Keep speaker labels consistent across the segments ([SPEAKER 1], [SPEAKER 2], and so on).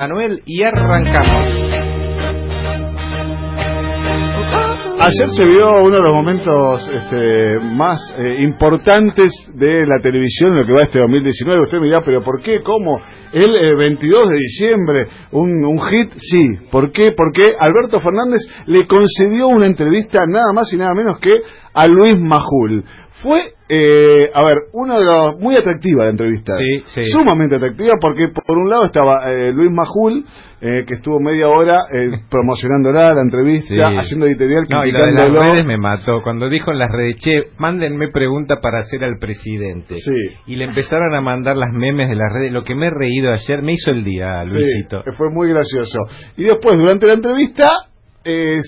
[SPEAKER 1] Manuel y arrancamos.
[SPEAKER 2] Ayer se vio uno de los momentos este, más eh, importantes de la televisión en lo que va este 2019. Usted me dirá, pero ¿por qué? ¿Cómo? El eh, 22 de diciembre, un, un hit, sí. ¿Por qué? Porque Alberto Fernández le concedió una entrevista nada más y nada menos que a Luis Majul. Fue, eh, a ver, uno de los muy atractiva la entrevista,
[SPEAKER 1] Sí, sí.
[SPEAKER 2] sumamente atractiva porque por un lado estaba eh, Luis Majul eh, que estuvo media hora eh, promocionándola la entrevista,
[SPEAKER 1] Sí.
[SPEAKER 2] haciendo editorial,
[SPEAKER 1] No, y lo de las redes me mató. Cuando dijo en las redes, che, mándenme pregunta para hacer al presidente.
[SPEAKER 2] Sí.
[SPEAKER 1] Y le empezaron a mandar las memes de las redes. Lo que me he reído ayer me hizo el día, Luisito.
[SPEAKER 2] Sí, fue muy gracioso. Y después, durante la entrevista, eh,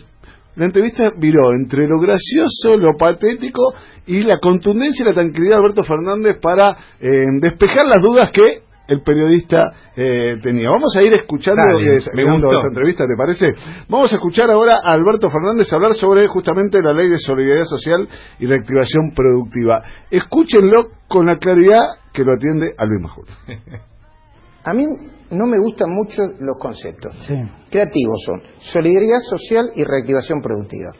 [SPEAKER 2] la entrevista viró entre lo gracioso, lo patético y la contundencia y la tranquilidad de Alberto Fernández para eh, despejar las dudas que el periodista eh, tenía. Vamos a ir escuchando
[SPEAKER 1] Dale,
[SPEAKER 2] es
[SPEAKER 1] me gustó.
[SPEAKER 2] esta entrevista, ¿te parece? Vamos a escuchar ahora a Alberto Fernández hablar sobre justamente la ley de solidaridad social y reactivación productiva. Escúchenlo con la claridad que lo atiende a Luis Majul.
[SPEAKER 3] A mí no me gustan mucho los conceptos.
[SPEAKER 4] Sí,
[SPEAKER 3] Creativos son solidaridad social y reactivación productiva.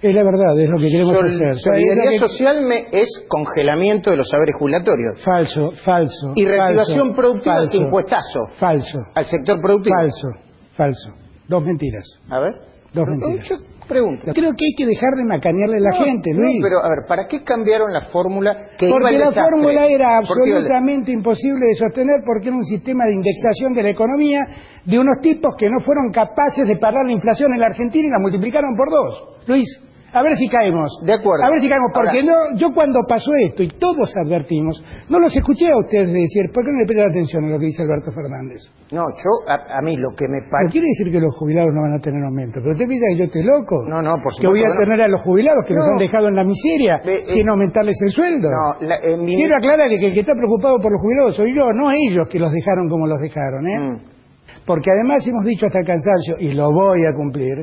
[SPEAKER 4] es la verdad, es lo que queremos
[SPEAKER 3] Sol-
[SPEAKER 4] hacer.
[SPEAKER 3] Solidaridad
[SPEAKER 4] que-
[SPEAKER 3] social me- es congelamiento de los saberes jubilatorios.
[SPEAKER 4] Falso, falso.
[SPEAKER 3] Y reactivación
[SPEAKER 4] falso,
[SPEAKER 3] productiva es impuestazo
[SPEAKER 4] Falso,
[SPEAKER 3] al sector productivo.
[SPEAKER 4] falso, falso. Dos mentiras.
[SPEAKER 3] A ver.
[SPEAKER 4] Dos mentiras.
[SPEAKER 3] Yo pregunto.
[SPEAKER 4] Creo que hay que dejar de macanearle a la
[SPEAKER 3] No,
[SPEAKER 4] gente,
[SPEAKER 3] no,
[SPEAKER 4] Luis.
[SPEAKER 3] pero a ver, ¿para qué cambiaron la fórmula que
[SPEAKER 4] porque la
[SPEAKER 3] desastre?
[SPEAKER 4] fórmula era
[SPEAKER 3] ¿Por qué iba al-
[SPEAKER 4] absolutamente imposible de sostener porque era un sistema de indexación de la economía de unos tipos que no fueron capaces de parar la inflación en la Argentina y la multiplicaron por dos. Luis, a ver si caemos.
[SPEAKER 3] De acuerdo.
[SPEAKER 4] A ver si caemos, porque
[SPEAKER 3] Ahora-
[SPEAKER 4] no, yo cuando pasó esto y todos advertimos, no los escuché a ustedes decir, ¿por qué no le prestan atención a lo que dice Alberto Fernández?
[SPEAKER 3] No, yo, a, a mí lo que me
[SPEAKER 4] No
[SPEAKER 3] parece...
[SPEAKER 4] quiere decir que los jubilados no van a tener aumento, pero usted piensa que yo estoy loco.
[SPEAKER 3] No, no, por
[SPEAKER 4] Que voy a
[SPEAKER 3] supuesto no.
[SPEAKER 4] tener a los jubilados que nos
[SPEAKER 3] No.
[SPEAKER 4] han dejado en la miseria
[SPEAKER 3] eh,
[SPEAKER 4] sin aumentarles el sueldo.
[SPEAKER 3] No, la- eh, mi-
[SPEAKER 4] Quiero aclarar que el que está preocupado por los jubilados soy yo, no ellos que los dejaron como los dejaron, ¿eh?
[SPEAKER 3] Mm.
[SPEAKER 4] Porque además hemos dicho hasta el cansancio, y lo voy a cumplir,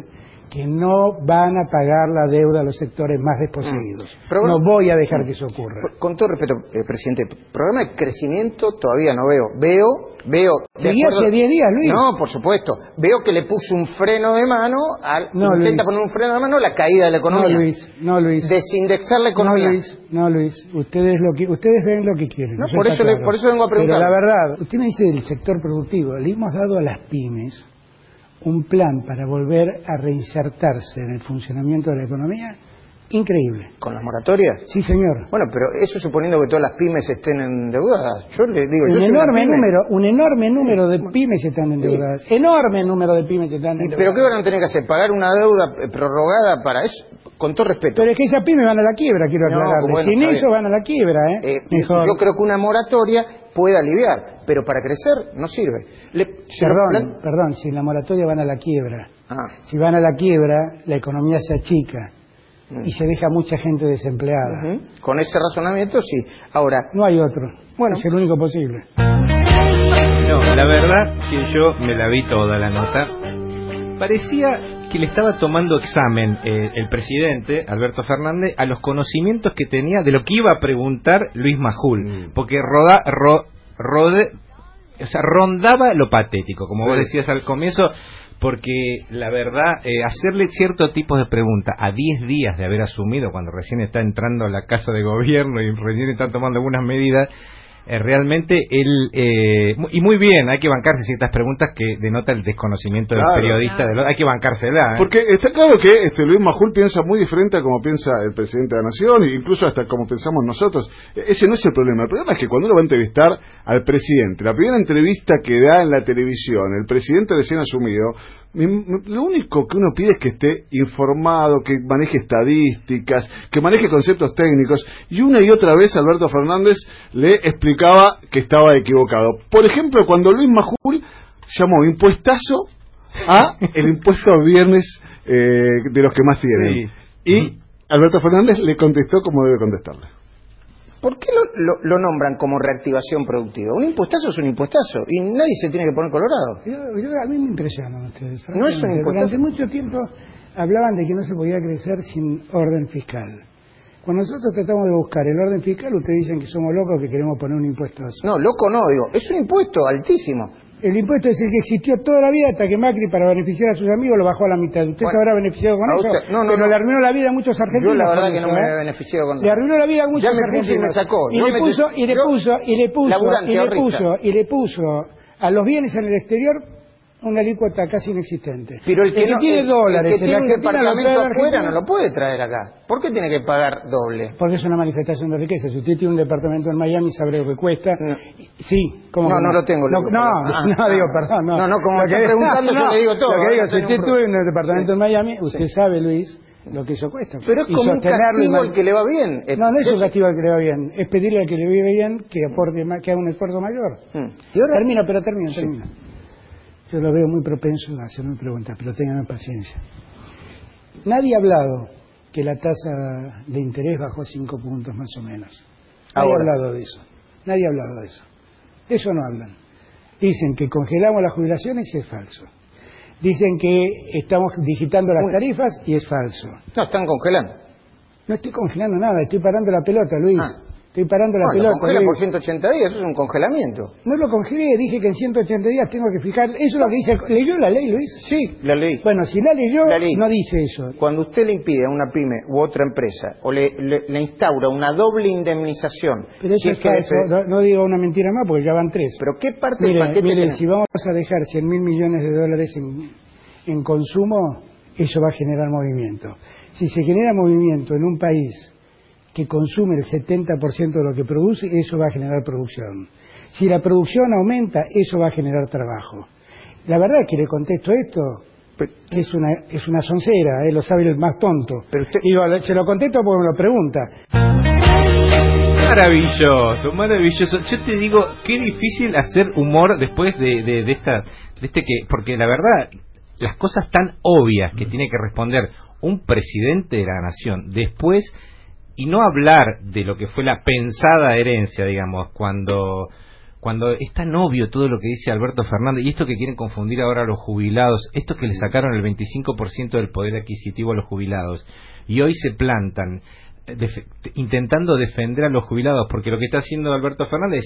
[SPEAKER 4] que no van a pagar la deuda a los sectores más desposeídos.
[SPEAKER 3] Mm.
[SPEAKER 4] No voy a dejar que eso ocurra.
[SPEAKER 3] Con todo respeto, eh, presidente, programa de crecimiento todavía no veo. Veo, veo. de acuerdo-
[SPEAKER 4] hace 10 días, Luis.
[SPEAKER 3] No, por supuesto. Veo que le puso un freno de mano, al,
[SPEAKER 4] No,
[SPEAKER 3] intenta
[SPEAKER 4] Luis.
[SPEAKER 3] poner un freno de mano a la caída de la
[SPEAKER 4] No,
[SPEAKER 3] economía.
[SPEAKER 4] Luis, no, Luis.
[SPEAKER 3] Desindexar la
[SPEAKER 4] No,
[SPEAKER 3] economía.
[SPEAKER 4] Luis, no, Luis. Ustedes, lo que, ustedes ven lo que quieren.
[SPEAKER 3] No,
[SPEAKER 4] eso
[SPEAKER 3] por eso le- por eso vengo a preguntar.
[SPEAKER 4] Pero la verdad, usted me dice del sector productivo. Le hemos dado a las pymes un plan para volver a reinsertarse en el funcionamiento de la economía increíble.
[SPEAKER 3] ¿Con la moratoria?
[SPEAKER 4] Sí, señor.
[SPEAKER 3] Bueno, pero eso suponiendo que todas las pymes estén endeudadas. Yo le digo, yo
[SPEAKER 4] Un
[SPEAKER 3] una
[SPEAKER 4] enorme número, un enorme número de pymes están endeudadas. Enorme número de pymes están endeudadas.
[SPEAKER 3] ¿Pero qué van a tener que hacer? ¿Pagar una deuda eh, prorrogada para eso? Con todo respeto.
[SPEAKER 4] Pero es que esas pymes van a la quiebra, quiero
[SPEAKER 3] No, bueno,
[SPEAKER 4] Sin eso van a la quiebra, ¿eh?
[SPEAKER 3] Eh,
[SPEAKER 4] Mejor.
[SPEAKER 3] yo creo que una moratoria puede aliviar, pero para crecer no sirve. Le- lo
[SPEAKER 4] Perdón,
[SPEAKER 3] plan-
[SPEAKER 4] perdón, si en la moratoria van a la quiebra.
[SPEAKER 3] Ah,
[SPEAKER 4] Si van a la quiebra, la economía se achica
[SPEAKER 3] Mm.
[SPEAKER 4] y se deja mucha gente desempleada.
[SPEAKER 3] Con ese razonamiento sí. Ahora,
[SPEAKER 4] No hay otro.
[SPEAKER 3] Bueno.
[SPEAKER 4] Es el único posible.
[SPEAKER 1] No, la verdad que yo me la vi toda la nota. Parecía que le estaba tomando examen eh, el presidente, Alberto Fernández, a los conocimientos que tenía de lo que iba a preguntar Luis Majul.
[SPEAKER 2] Mm.
[SPEAKER 1] Porque roda, ro- rode- o sea, rondaba lo patético, como vos decías al comienzo, porque la verdad, eh, hacerle cierto tipo de pregunta a 10 días de haber asumido, cuando recién está entrando a la casa de gobierno y recién está tomando algunas medidas, eh, realmente él eh, y muy bien hay que bancarse ciertas preguntas que denota el desconocimiento
[SPEAKER 2] Claro.
[SPEAKER 1] del periodista de lo- hay que bancársela ¿eh?
[SPEAKER 2] Porque está claro que este Luis Majul piensa muy diferente a como piensa el presidente de la Nación, e incluso hasta como pensamos nosotros. E- Ese no es el problema. El problema es que cuando uno va a entrevistar al presidente, la primera entrevista que da en la televisión, el presidente recién asumido, mi- mi- lo único que uno pide es que esté informado, que maneje estadísticas, que maneje conceptos técnicos. Y una y otra vez Alberto Fernández le explicaba que estaba equivocado. Por ejemplo, cuando Luis Majul llamó impuestazo a el impuesto viernes eh, de los que más tienen.
[SPEAKER 1] Sí.
[SPEAKER 2] Y Alberto Fernández le contestó como debe contestarle.
[SPEAKER 3] ¿Por qué lo, lo- lo nombran como reactivación productiva? Un impuestazo es un impuestazo y nadie se tiene que poner colorado.
[SPEAKER 4] Yo- yo- a mí me impresionan ustedes.
[SPEAKER 3] No es un impuestazo.
[SPEAKER 4] Durante mucho tiempo hablaban de que no se podía crecer sin orden fiscal. Cuando nosotros tratamos de buscar el orden fiscal, ustedes dicen que somos locos que queremos poner un impuesto así.
[SPEAKER 3] No, loco no, digo, es un impuesto altísimo.
[SPEAKER 4] El impuesto es el que existió toda la vida hasta que Macri, para beneficiar a sus amigos, lo bajó a la mitad. ¿Usted se
[SPEAKER 3] Bueno,
[SPEAKER 4] habrá beneficiado con eso?
[SPEAKER 3] usted- no, no,
[SPEAKER 4] Pero
[SPEAKER 3] no.
[SPEAKER 4] le arruinó la vida a muchos argentinos.
[SPEAKER 3] Yo la verdad que no
[SPEAKER 4] eso,
[SPEAKER 3] me
[SPEAKER 4] ¿eh?
[SPEAKER 3] he beneficiado con
[SPEAKER 4] Le arruinó la vida a muchos
[SPEAKER 3] Ya me puse y
[SPEAKER 4] argentinos.
[SPEAKER 3] me sacó.
[SPEAKER 4] Y le puso, y le puso, y le puso, y le puso, y le puso a los bienes en el exterior una alícuota casi inexistente.
[SPEAKER 3] Pero el que, no-
[SPEAKER 4] tiene
[SPEAKER 3] el-
[SPEAKER 4] dólares
[SPEAKER 3] el que
[SPEAKER 4] en
[SPEAKER 3] tiene un departamento afuera no lo puede traer acá. ¿Por qué tiene que pagar doble?
[SPEAKER 4] Porque es una manifestación de riqueza. Si usted tiene un departamento en Miami, sabe lo que cuesta.
[SPEAKER 3] No.
[SPEAKER 4] Sí, ¿cómo
[SPEAKER 3] No,
[SPEAKER 4] que
[SPEAKER 3] no lo tengo,
[SPEAKER 4] No,
[SPEAKER 3] lo-
[SPEAKER 4] no,
[SPEAKER 3] Ah,
[SPEAKER 4] no, digo, perdón. No,
[SPEAKER 3] No, no, como
[SPEAKER 4] Lo
[SPEAKER 3] está preguntando, yo le digo todo,
[SPEAKER 4] Lo que si usted
[SPEAKER 3] problema.
[SPEAKER 4] un departamento
[SPEAKER 3] Sí.
[SPEAKER 4] en Miami, usted sabe, Luis, lo que eso cuesta.
[SPEAKER 3] Pero es
[SPEAKER 4] Y
[SPEAKER 3] como un castigo al que le va bien.
[SPEAKER 4] No, no es un castigo al que le va bien. Es pedirle al que le vive bien que aporte más, que haga un esfuerzo mayor.
[SPEAKER 3] Mm. Y ahora-
[SPEAKER 4] Termino, pero termino, termino. Yo lo veo muy propenso a hacerme preguntas, pero tengan paciencia. Nadie ha hablado que la tasa de interés bajó cinco puntos más o menos. Nadie
[SPEAKER 3] Ahora.
[SPEAKER 4] ha hablado de eso. Nadie ha hablado de eso. De eso no hablan. Dicen que congelamos las jubilaciones y es falso. Dicen que estamos digitando las tarifas y es falso.
[SPEAKER 3] No, están congelando.
[SPEAKER 4] No estoy congelando nada, estoy parando la pelota, Luis.
[SPEAKER 3] Ah.
[SPEAKER 4] Estoy parando la
[SPEAKER 3] lo
[SPEAKER 4] pelota. Luis.
[SPEAKER 3] por 180 días, eso es un congelamiento.
[SPEAKER 4] No lo congelé, dije que en 180 días tengo que fijar. Eso es lo que dice. ¿Leyó la ley, Luis?
[SPEAKER 3] Sí, la ley.
[SPEAKER 4] Bueno, si la leyó,
[SPEAKER 3] La ley.
[SPEAKER 4] no dice eso.
[SPEAKER 3] Cuando usted le impide a una pyme u otra empresa o le, le- le instaura una doble indemnización,
[SPEAKER 4] Pero eso
[SPEAKER 3] si
[SPEAKER 4] es
[SPEAKER 3] es que
[SPEAKER 4] No, no digo una mentira más porque ya van tres.
[SPEAKER 3] pero ¿qué parte del paquete
[SPEAKER 4] mire, si vamos a dejar 100 mil millones de dólares en, en consumo, eso va a generar movimiento. Si se genera movimiento en un país que consume el 70% de lo que produce, eso va a generar producción. Si la producción aumenta, eso va a generar trabajo. La verdad que le contesto esto, que es una, es una soncera, ¿eh? lo sabe el más tonto.
[SPEAKER 3] Pero usted-
[SPEAKER 4] Digo, se lo contesto porque me lo pregunta.
[SPEAKER 1] Maravilloso, maravilloso. Yo te digo, qué difícil hacer humor después de, de, de esta, de este que, porque la verdad, las cosas tan obvias que tiene que responder un presidente de la nación después y no hablar de lo que fue la pensada herencia, digamos, cuando cuando es tan obvio todo lo que dice Alberto Fernández y esto que quieren confundir ahora a los jubilados, esto que le sacaron el 25% del poder adquisitivo a los jubilados y hoy se plantan def- intentando defender a los jubilados porque lo que está haciendo Alberto Fernández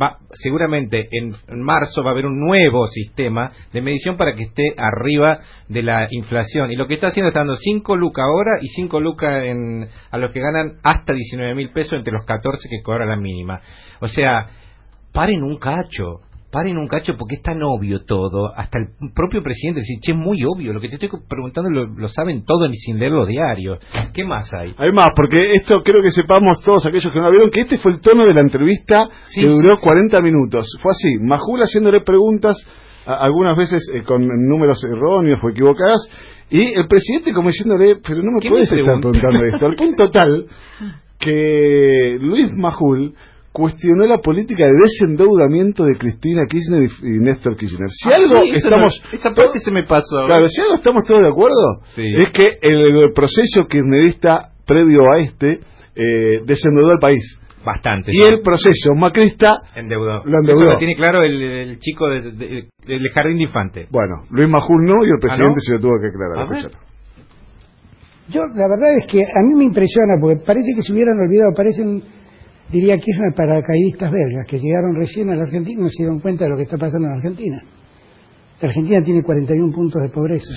[SPEAKER 1] va, seguramente en, en marzo va a haber un nuevo sistema de medición para que esté arriba de la inflación. Y lo que está haciendo está dando 5 lucas ahora y 5 lucas en, a los que ganan hasta 19 mil pesos entre los 14 que cobra la mínima. O sea paren un cacho, paren un cacho porque es tan obvio todo, hasta el propio presidente dice, che, es muy obvio, lo que te estoy preguntando lo, lo saben todo ni sin leer los diarios. ¿Qué más hay?
[SPEAKER 2] Hay más, porque esto creo que sepamos todos aquellos que no la vieron, que este fue el tono de la entrevista
[SPEAKER 1] Sí,
[SPEAKER 2] que duró
[SPEAKER 1] sí, sí.
[SPEAKER 2] 40 minutos. Fue así, Majul haciéndole preguntas, a- algunas veces eh, con números erróneos o equivocadas, y el presidente como diciéndole, pero no me
[SPEAKER 1] ¿Qué
[SPEAKER 2] puedes
[SPEAKER 1] me
[SPEAKER 2] estar
[SPEAKER 1] pregunta?
[SPEAKER 2] preguntando esto. Al punto tal que Luis Majul cuestionó la política de desendeudamiento de Cristina Kirchner y y Néstor Kirchner. Si
[SPEAKER 1] Ah,
[SPEAKER 2] algo
[SPEAKER 1] sí,
[SPEAKER 2] estamos...
[SPEAKER 1] no- esa parte se me pasó.
[SPEAKER 2] Claro, si algo estamos todos de acuerdo,
[SPEAKER 1] Sí.
[SPEAKER 2] es que el, proceso kirchnerista previo a este eh, desendeudó al país.
[SPEAKER 1] Bastante.
[SPEAKER 2] Y el proceso macrista,
[SPEAKER 1] endeudó.
[SPEAKER 2] lo endeudó.
[SPEAKER 1] Eso lo tiene claro el, el chico de- de- del jardín de infante.
[SPEAKER 2] bueno, Luis Majul no y el presidente
[SPEAKER 1] ¿no?
[SPEAKER 2] se lo tuvo que aclarar.
[SPEAKER 4] Yo, la verdad es que a mí me impresiona, porque parece que se hubieran olvidado, parecen, diría Kirchner, paracaidistas belgas, que llegaron recién a la Argentina y no se dieron cuenta de lo que está pasando en Argentina. La Argentina tiene 41 puntos de pobreza.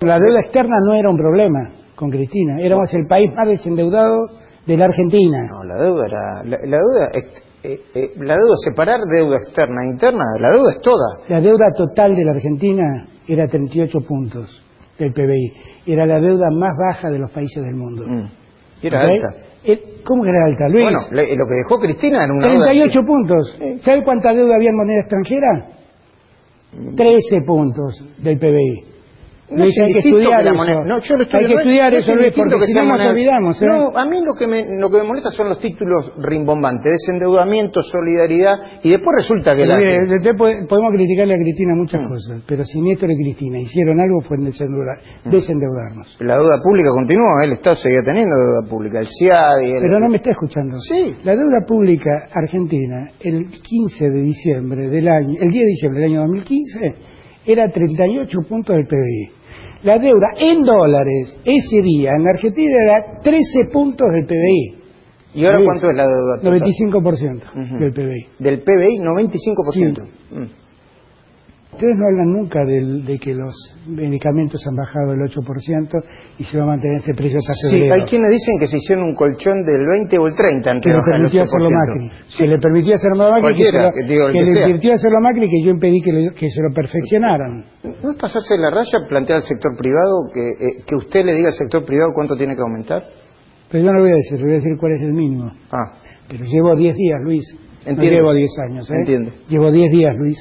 [SPEAKER 4] La deuda externa no era un problema con Cristina, éramos el país más desendeudado de la Argentina.
[SPEAKER 3] No, la deuda era... La, la deuda... eh, eh, la deuda, separar deuda externa e interna, la deuda es toda.
[SPEAKER 4] La deuda total de la Argentina era 38 puntos del PBI. Era la deuda más baja de los países del mundo.
[SPEAKER 3] Mm. Era alta.
[SPEAKER 4] Eh, ¿Cómo que era alta, Luis?
[SPEAKER 3] Bueno, le- lo que dejó Cristina era una deuda...
[SPEAKER 4] 38 puntos. ¿Sabe cuánta deuda había en moneda extranjera? 13 puntos del PBI.
[SPEAKER 3] No es
[SPEAKER 4] hay que estudiar eso.
[SPEAKER 3] No, yo lo estoy
[SPEAKER 4] hay que estudiar
[SPEAKER 3] no es
[SPEAKER 4] eso, Luis, porque
[SPEAKER 3] que
[SPEAKER 4] si no nos olvidamos. ¿eh?
[SPEAKER 3] No, a mí lo que, me, lo que me molesta son los títulos rimbombantes, desendeudamiento, solidaridad, y después resulta que la...
[SPEAKER 4] Mire, podemos criticarle a Cristina muchas
[SPEAKER 3] Mm.
[SPEAKER 4] cosas, pero si Néstor y Cristina hicieron algo fue desendeuda-
[SPEAKER 3] Mm.
[SPEAKER 4] desendeudarnos.
[SPEAKER 3] La deuda pública continuó, el Estado seguía teniendo deuda pública, el CIAD y el...
[SPEAKER 4] Pero no me está escuchando.
[SPEAKER 3] Sí.
[SPEAKER 4] La deuda pública argentina, el 15 de diciembre del año, el 10 de diciembre del año 2015, era 38 puntos del PBI. La deuda en dólares ese día en Argentina era 13 puntos del PBI.
[SPEAKER 3] ¿Y ahora
[SPEAKER 4] Sí.
[SPEAKER 3] cuánto es la deuda total?
[SPEAKER 4] 95%
[SPEAKER 3] Ujú.
[SPEAKER 4] del PBI.
[SPEAKER 3] Del PBI, 95%. Mm.
[SPEAKER 4] Ustedes no hablan nunca del- de que los medicamentos han bajado el 8% y se va a mantener este precio hasta
[SPEAKER 3] Sí,
[SPEAKER 4] febrero.
[SPEAKER 3] hay quienes dicen que se hicieron un colchón del 20 o el 30 antes
[SPEAKER 4] que
[SPEAKER 3] de el
[SPEAKER 4] permitió hacerlo
[SPEAKER 3] 8%.
[SPEAKER 4] Macri, que le permitió hacerlo Macri, que, se
[SPEAKER 3] Cualquiera,
[SPEAKER 4] lo,
[SPEAKER 3] que digo,
[SPEAKER 4] que
[SPEAKER 3] que
[SPEAKER 4] le permitió hacerlo Macri, que yo impedí que, le- que se lo perfeccionaran.
[SPEAKER 3] ¿No es pasarse la raya plantear al sector privado que, eh, que usted le diga al sector privado cuánto tiene que aumentar?
[SPEAKER 4] Pero yo no lo voy a decir, le voy a decir cuál es el mínimo.
[SPEAKER 3] Ah,
[SPEAKER 4] Pero llevo 10 días, Luis.
[SPEAKER 3] Entiendo.
[SPEAKER 4] No llevo 10 años, ¿eh?
[SPEAKER 3] Entiendo.
[SPEAKER 4] Llevo 10 días, Luis.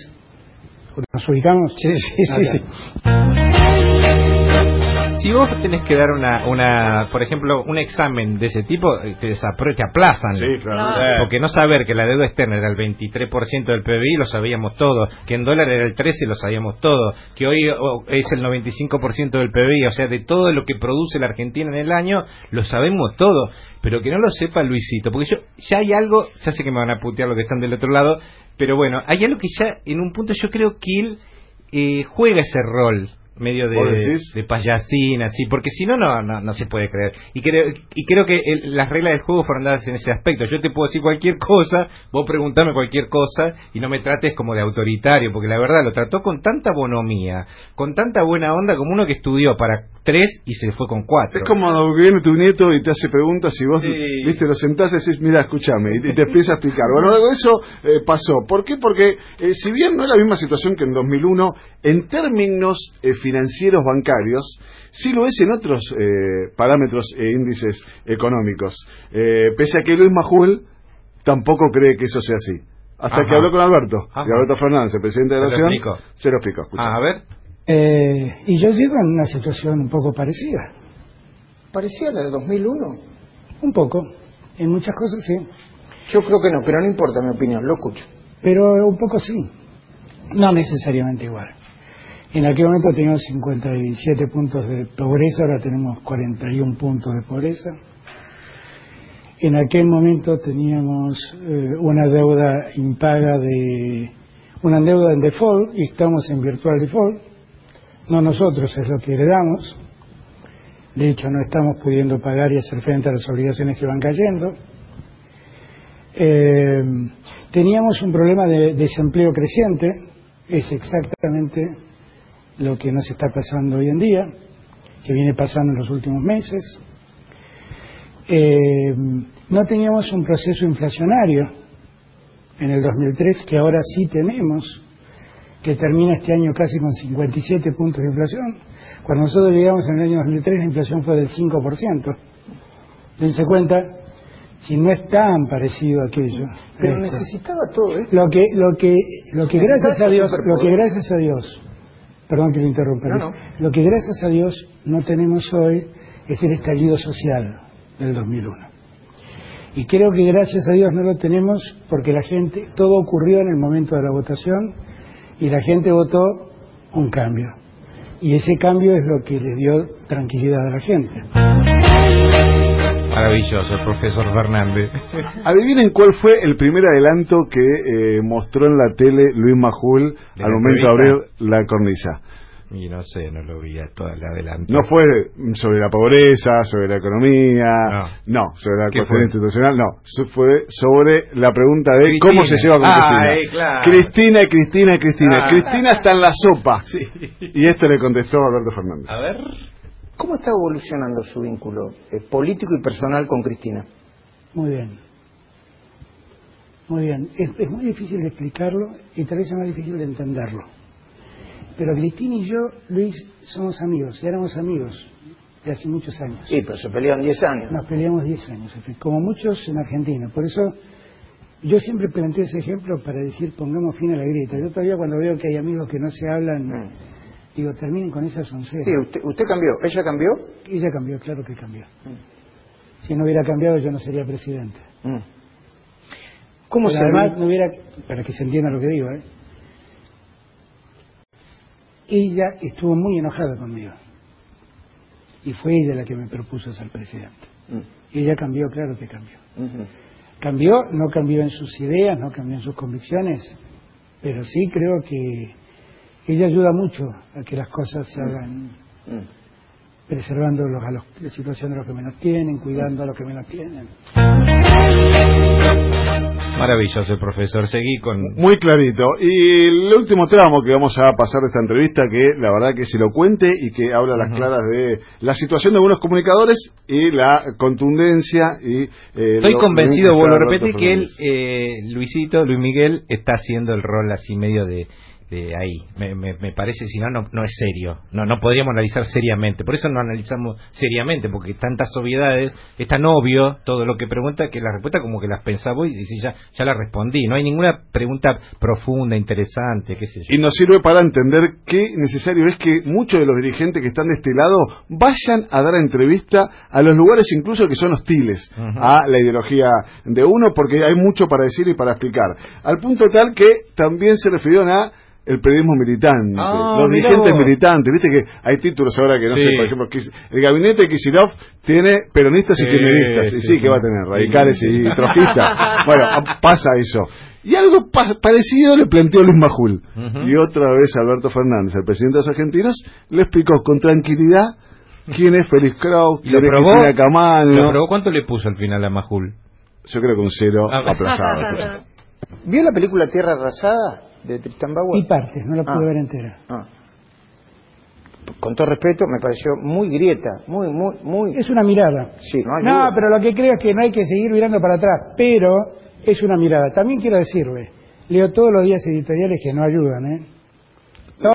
[SPEAKER 4] ¿Nos ubicamos?
[SPEAKER 3] sí, sí, sí. Sí.
[SPEAKER 1] Si vos tenés que dar una, una, por ejemplo, un examen de ese tipo, eh, te, desapro- te aplazan.
[SPEAKER 2] Sí, claro.
[SPEAKER 5] No.
[SPEAKER 2] Eh,
[SPEAKER 1] Porque no saber que la deuda externa era el 23% del PBI lo sabíamos todos, que en dólar era el 13% lo sabíamos todos, que hoy es el 95% del PBI, o sea, de todo lo que produce la Argentina en el año, lo sabemos todo, pero que no lo sepa Luisito, porque yo ya hay algo, ya sé que me van a putear los que están del otro lado, pero bueno, hay algo que ya en un punto yo creo que él eh, juega ese rol medio
[SPEAKER 2] ¿Vos
[SPEAKER 1] de, de payasín, así, porque si no, no, no, no se puede creer. Y creo, y creo que el- las reglas del juego fueron dadas en ese aspecto. Yo te puedo decir cualquier cosa, vos preguntame cualquier cosa y no me trates como de autoritario, porque la verdad lo trató con tanta bonomía, con tanta buena onda como uno que estudió para tres y se fue con cuatro.
[SPEAKER 2] Es como cuando viene tu nieto y te hace preguntas y vos,
[SPEAKER 1] Sí.
[SPEAKER 2] viste, lo sentás y decís, mira, escúchame, y te, empieza a explicar. Bueno, de eso eh, pasó. ¿Por qué? Porque eh, si bien no es la misma situación que en 2001, en términos eh, financieros bancarios, sí lo es en otros eh, parámetros e índices económicos. Eh, pese a que Luis Majul tampoco cree que eso sea así. Hasta
[SPEAKER 1] Ajá.
[SPEAKER 2] que habló con Alberto,
[SPEAKER 1] Ajá.
[SPEAKER 2] y Alberto Fernández, el presidente de la
[SPEAKER 1] ¿Se lo
[SPEAKER 2] Nación, se lo escucha.
[SPEAKER 1] Ah, a ver.
[SPEAKER 4] Eh, y yo llego en una situación un poco parecida.
[SPEAKER 3] ¿Parecía la de 2001?
[SPEAKER 4] Un poco. En muchas cosas sí.
[SPEAKER 3] Yo creo que no, pero no importa mi opinión, lo escucho.
[SPEAKER 4] Pero un poco sí. No necesariamente igual. En aquel momento teníamos 57 puntos de pobreza, ahora tenemos 41 puntos de pobreza. En aquel momento teníamos eh, una deuda impaga de una deuda en default y estamos en virtual default. No nosotros, es lo que heredamos. De hecho, no estamos pudiendo pagar y hacer frente a las obligaciones que van cayendo. Eh, teníamos un problema de desempleo creciente, es exactamente lo que nos está pasando hoy en día, que viene pasando en los últimos meses. Eh, no teníamos un proceso inflacionario en el 2003, que ahora sí tenemos, que termina este año casi con 57 puntos de inflación. Cuando nosotros llegamos en el año 2003 la inflación fue del 5%. Dense cuenta, si no es tan parecido a aquello.
[SPEAKER 3] Pero necesitaba todo esto.
[SPEAKER 4] Lo que, lo que, lo que gracias a Dios, lo que gracias a Dios, perdón que lo interrumpa,
[SPEAKER 3] No,
[SPEAKER 4] Luis.
[SPEAKER 3] no.
[SPEAKER 4] lo que gracias a Dios no tenemos hoy es el estallido social del 2001. Y creo que gracias a Dios no lo tenemos porque la gente, todo ocurrió en el momento de la votación y la gente votó un cambio. Y ese cambio es lo que le dio tranquilidad a la gente.
[SPEAKER 1] Maravilloso, profesor Fernández.
[SPEAKER 2] Adivinen cuál fue el primer adelanto que eh, mostró en la tele Luis Majul
[SPEAKER 1] ¿De
[SPEAKER 2] al
[SPEAKER 1] la
[SPEAKER 2] momento de abrir la cornisa.
[SPEAKER 1] y no sé, no lo vi a todo el adelanto.
[SPEAKER 2] No fue sobre la pobreza, sobre la economía, no, sobre la
[SPEAKER 1] ¿Qué
[SPEAKER 2] cuestión
[SPEAKER 1] fue?
[SPEAKER 2] institucional, no. Fue sobre la pregunta de
[SPEAKER 1] Cristina.
[SPEAKER 2] cómo se lleva con
[SPEAKER 1] Ah,
[SPEAKER 2] Cristina.
[SPEAKER 1] eh, claro.
[SPEAKER 2] Cristina, Cristina, Cristina.
[SPEAKER 1] Ah.
[SPEAKER 2] Cristina está en la sopa.
[SPEAKER 1] Sí.
[SPEAKER 2] Y esto le contestó Alberto Fernández.
[SPEAKER 1] A ver.
[SPEAKER 3] ¿Cómo está evolucionando su vínculo eh, político y personal con Cristina?
[SPEAKER 4] Muy bien. Muy bien. Es, es muy difícil de explicarlo y tal vez es más difícil de entenderlo. Pero Cristina y yo, Luis, somos amigos, éramos amigos de hace muchos años.
[SPEAKER 3] Sí, pero se pelearon 10 años.
[SPEAKER 4] Nos peleamos 10 años, como muchos en Argentina. Por eso yo siempre planteo ese ejemplo para decir pongamos fin a la grieta. Yo todavía cuando veo que hay amigos que no se hablan,
[SPEAKER 3] Mm.
[SPEAKER 4] Digo, terminen con esa soncera.
[SPEAKER 3] Sí, usted, usted cambió, ella cambió.
[SPEAKER 4] Ella cambió, claro que cambió. Si no hubiera cambiado yo no sería presidente.
[SPEAKER 3] Mm. ¿Cómo
[SPEAKER 4] Pero
[SPEAKER 3] se
[SPEAKER 4] además no hubiera, para que se entienda lo que digo, ¿eh? ella estuvo muy enojada conmigo. Y fue ella la que me propuso ser presidente.
[SPEAKER 3] Mm.
[SPEAKER 4] Ella cambió, claro que cambió. Cambió, no cambió en sus ideas, no cambió en sus convicciones, pero sí creo que ella ayuda mucho a que las cosas se hagan
[SPEAKER 3] Mm.
[SPEAKER 4] preservando los, a los- la situación de los que menos tienen, cuidando a los que menos tienen.
[SPEAKER 1] Maravilloso el profesor, seguí con...
[SPEAKER 2] Muy clarito. Y el último tramo que vamos a pasar de esta entrevista, que la verdad que es elocuente y que habla a las claras de la situación de algunos comunicadores y la contundencia y... eh,
[SPEAKER 1] Estoy
[SPEAKER 2] lo-
[SPEAKER 1] convencido,
[SPEAKER 2] lo-
[SPEAKER 1] vuelvo a repetir, que él, eh, Luisito, Luis Miguel, está haciendo el rol así medio de, de ahí. Me, me, me parece, si no, no, no es serio. No, no podríamos analizar seriamente. Por eso no analizamos seriamente, porque tantas obviedades, es tan obvio todo lo que pregunta que la respuesta como que las pensaba y dice, ya, ya la respondí. No hay ninguna pregunta profunda, interesante, qué sé yo.
[SPEAKER 2] Y nos sirve para entender qué necesario es que muchos de los dirigentes que están de este lado vayan a dar entrevista a los lugares incluso que son hostiles
[SPEAKER 1] Ujú.
[SPEAKER 2] a la ideología de uno, porque hay mucho para decir y para explicar. Al punto tal que también se refirieron a el periodismo militante,
[SPEAKER 1] Ah,
[SPEAKER 2] los dirigentes
[SPEAKER 1] vos.
[SPEAKER 2] militantes, viste que hay títulos ahora que no
[SPEAKER 1] Sí.
[SPEAKER 2] sé, por ejemplo, el gabinete de Kisilov tiene peronistas y
[SPEAKER 1] Sí,
[SPEAKER 2] kirchneristas, y sí,
[SPEAKER 1] sí,
[SPEAKER 2] que va a
[SPEAKER 1] sí.
[SPEAKER 2] tener, radicales
[SPEAKER 1] Sí,
[SPEAKER 2] y
[SPEAKER 1] sí.
[SPEAKER 2] trojistas. Bueno, pasa eso. Y algo pa- parecido le planteó Luis Majul. Y otra vez Alberto Fernández, el presidente de los argentinos, le explicó con tranquilidad quién es Félix Kraus,
[SPEAKER 1] ¿Y lo
[SPEAKER 2] quién es? Cristina Camaño.
[SPEAKER 1] ¿Lo probó? ¿Cuánto le puso al final a Majul?
[SPEAKER 2] Yo creo que un cero
[SPEAKER 1] Ah.
[SPEAKER 2] aplazado.
[SPEAKER 3] ¿Vio la película Tierra Arrasada de Tristan Bauer?
[SPEAKER 4] Y partes, no la pude
[SPEAKER 3] Ah.
[SPEAKER 4] ver entera.
[SPEAKER 3] Ah. Con todo respeto, me pareció muy grieta, muy, muy, muy...
[SPEAKER 4] Es una mirada.
[SPEAKER 3] Sí, no
[SPEAKER 4] No, pero lo que creo es que no hay que seguir mirando para atrás, pero es una mirada. También quiero decirle, leo todos los días editoriales que no ayudan, ¿eh?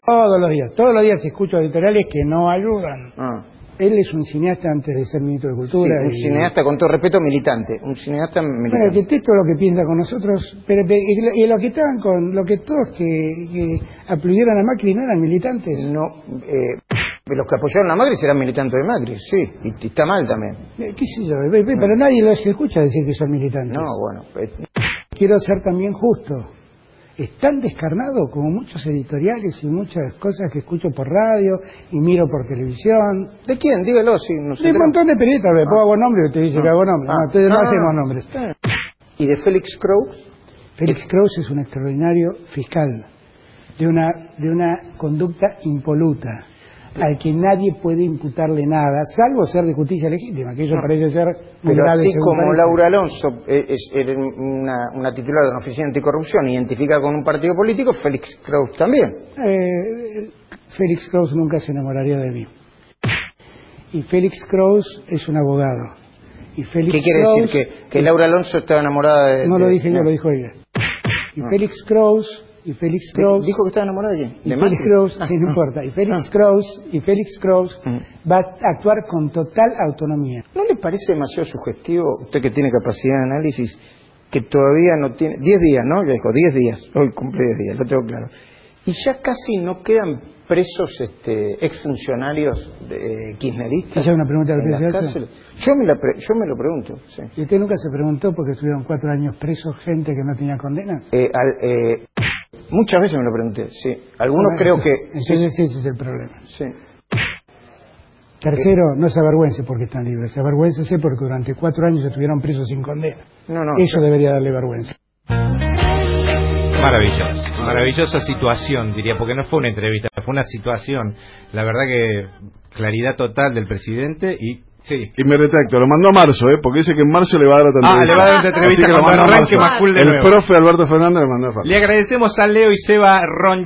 [SPEAKER 4] Todos los días, todos los días escucho editoriales que no ayudan.
[SPEAKER 3] Ah.
[SPEAKER 4] Él es un cineasta antes de ser ministro de
[SPEAKER 3] Sí,
[SPEAKER 4] Cultura.
[SPEAKER 3] un
[SPEAKER 4] y-
[SPEAKER 3] cineasta, con todo respeto, militante. Un cineasta
[SPEAKER 4] Bueno,
[SPEAKER 3] militante.
[SPEAKER 4] detesto lo que piensa con nosotros, pero pero- y lo- y lo que estaban con, lo que todos que, que aplaudieron a Macri no eran militantes.
[SPEAKER 3] No, eh, los que apoyaron a Macri serán militantes de Macri, sí. Y, y está mal también.
[SPEAKER 4] Eh, ¿Qué sé yo? ve- ve, Pero nadie los escucha decir que son militantes.
[SPEAKER 3] No, bueno. eh,
[SPEAKER 4] quiero ser también justo. Es tan descarnado como muchos editoriales y muchas cosas que escucho por radio y miro por televisión.
[SPEAKER 3] ¿De quién? Dígalo. No sé
[SPEAKER 4] De un montón de periodistas, le pongo nombre y te dice que hago nombre.
[SPEAKER 3] Ah.
[SPEAKER 4] No, ustedes no,
[SPEAKER 3] Ah.
[SPEAKER 4] hacemos nombres.
[SPEAKER 3] ¿Y de Félix Kraus?
[SPEAKER 4] Félix Kraus es un extraordinario fiscal de una, de una conducta impoluta al que nadie puede imputarle nada, salvo ser de justicia legítima, que eso parece ser muy
[SPEAKER 3] Pero
[SPEAKER 4] grave
[SPEAKER 3] así como
[SPEAKER 4] parece.
[SPEAKER 3] Laura Alonso eh, es una, una titular de una oficina anticorrupción identificada con un partido político, Félix Kraus también.
[SPEAKER 4] Eh, Félix Kraus nunca se enamoraría de mí. Y Félix Kraus es un abogado. Y Félix
[SPEAKER 3] ¿Qué quiere decir? ¿Que, que Laura Alonso estaba enamorada de...?
[SPEAKER 4] No lo dije yo,
[SPEAKER 3] no.
[SPEAKER 4] lo dijo ella. Y
[SPEAKER 3] Ah.
[SPEAKER 4] Félix Kraus, y Félix Kraus,
[SPEAKER 3] ¿Dijo que estaba enamorada de quién?
[SPEAKER 4] y
[SPEAKER 3] ¿De
[SPEAKER 4] Félix? Kraus,
[SPEAKER 3] Ah,
[SPEAKER 4] sí, no
[SPEAKER 3] ah.
[SPEAKER 4] importa, y Félix
[SPEAKER 3] Ah.
[SPEAKER 4] Kraus, y Félix Kraus
[SPEAKER 3] Mm.
[SPEAKER 4] va a actuar con total autonomía.
[SPEAKER 3] ¿No le parece demasiado sugestivo, usted que tiene capacidad de análisis, que todavía no tiene... 10 días, ¿no? Ya dijo, 10 días. Hoy cumple 10 días, lo tengo claro. Y ya casi no quedan presos este, exfuncionarios de, kirchneristas.
[SPEAKER 4] Esa es una pregunta que
[SPEAKER 3] en las. Yo me, la pre- yo me lo pregunto, sí.
[SPEAKER 4] ¿Y usted nunca se preguntó porque estuvieron cuatro años presos gente que no tenía condena?
[SPEAKER 3] Eh, al- eh, muchas veces me lo pregunté, sí. Algunos
[SPEAKER 4] Bueno,
[SPEAKER 3] creo que...
[SPEAKER 4] Entonces ese es el problema.
[SPEAKER 3] sí.
[SPEAKER 4] Tercero, no se avergüence porque están libres. Se avergüéncese porque durante cuatro años estuvieron presos sin condena.
[SPEAKER 3] No, no.
[SPEAKER 4] Eso debería darle vergüenza.
[SPEAKER 1] Maravilloso, maravillosa situación, diría, porque no fue una entrevista, fue una situación. La verdad que claridad total del presidente y sí.
[SPEAKER 2] Y me retracto, lo mandó a marzo, ¿eh? porque dice que en marzo le va a dar otra
[SPEAKER 1] Ah,
[SPEAKER 2] entrevista.
[SPEAKER 1] le va a dar otra entrevista cuando arranque
[SPEAKER 2] marzo.
[SPEAKER 1] Majul de
[SPEAKER 2] El
[SPEAKER 1] nuevo.
[SPEAKER 2] profe Alberto Fernández le mandó a Fernández.
[SPEAKER 1] Le agradecemos a Leo y Seba Ron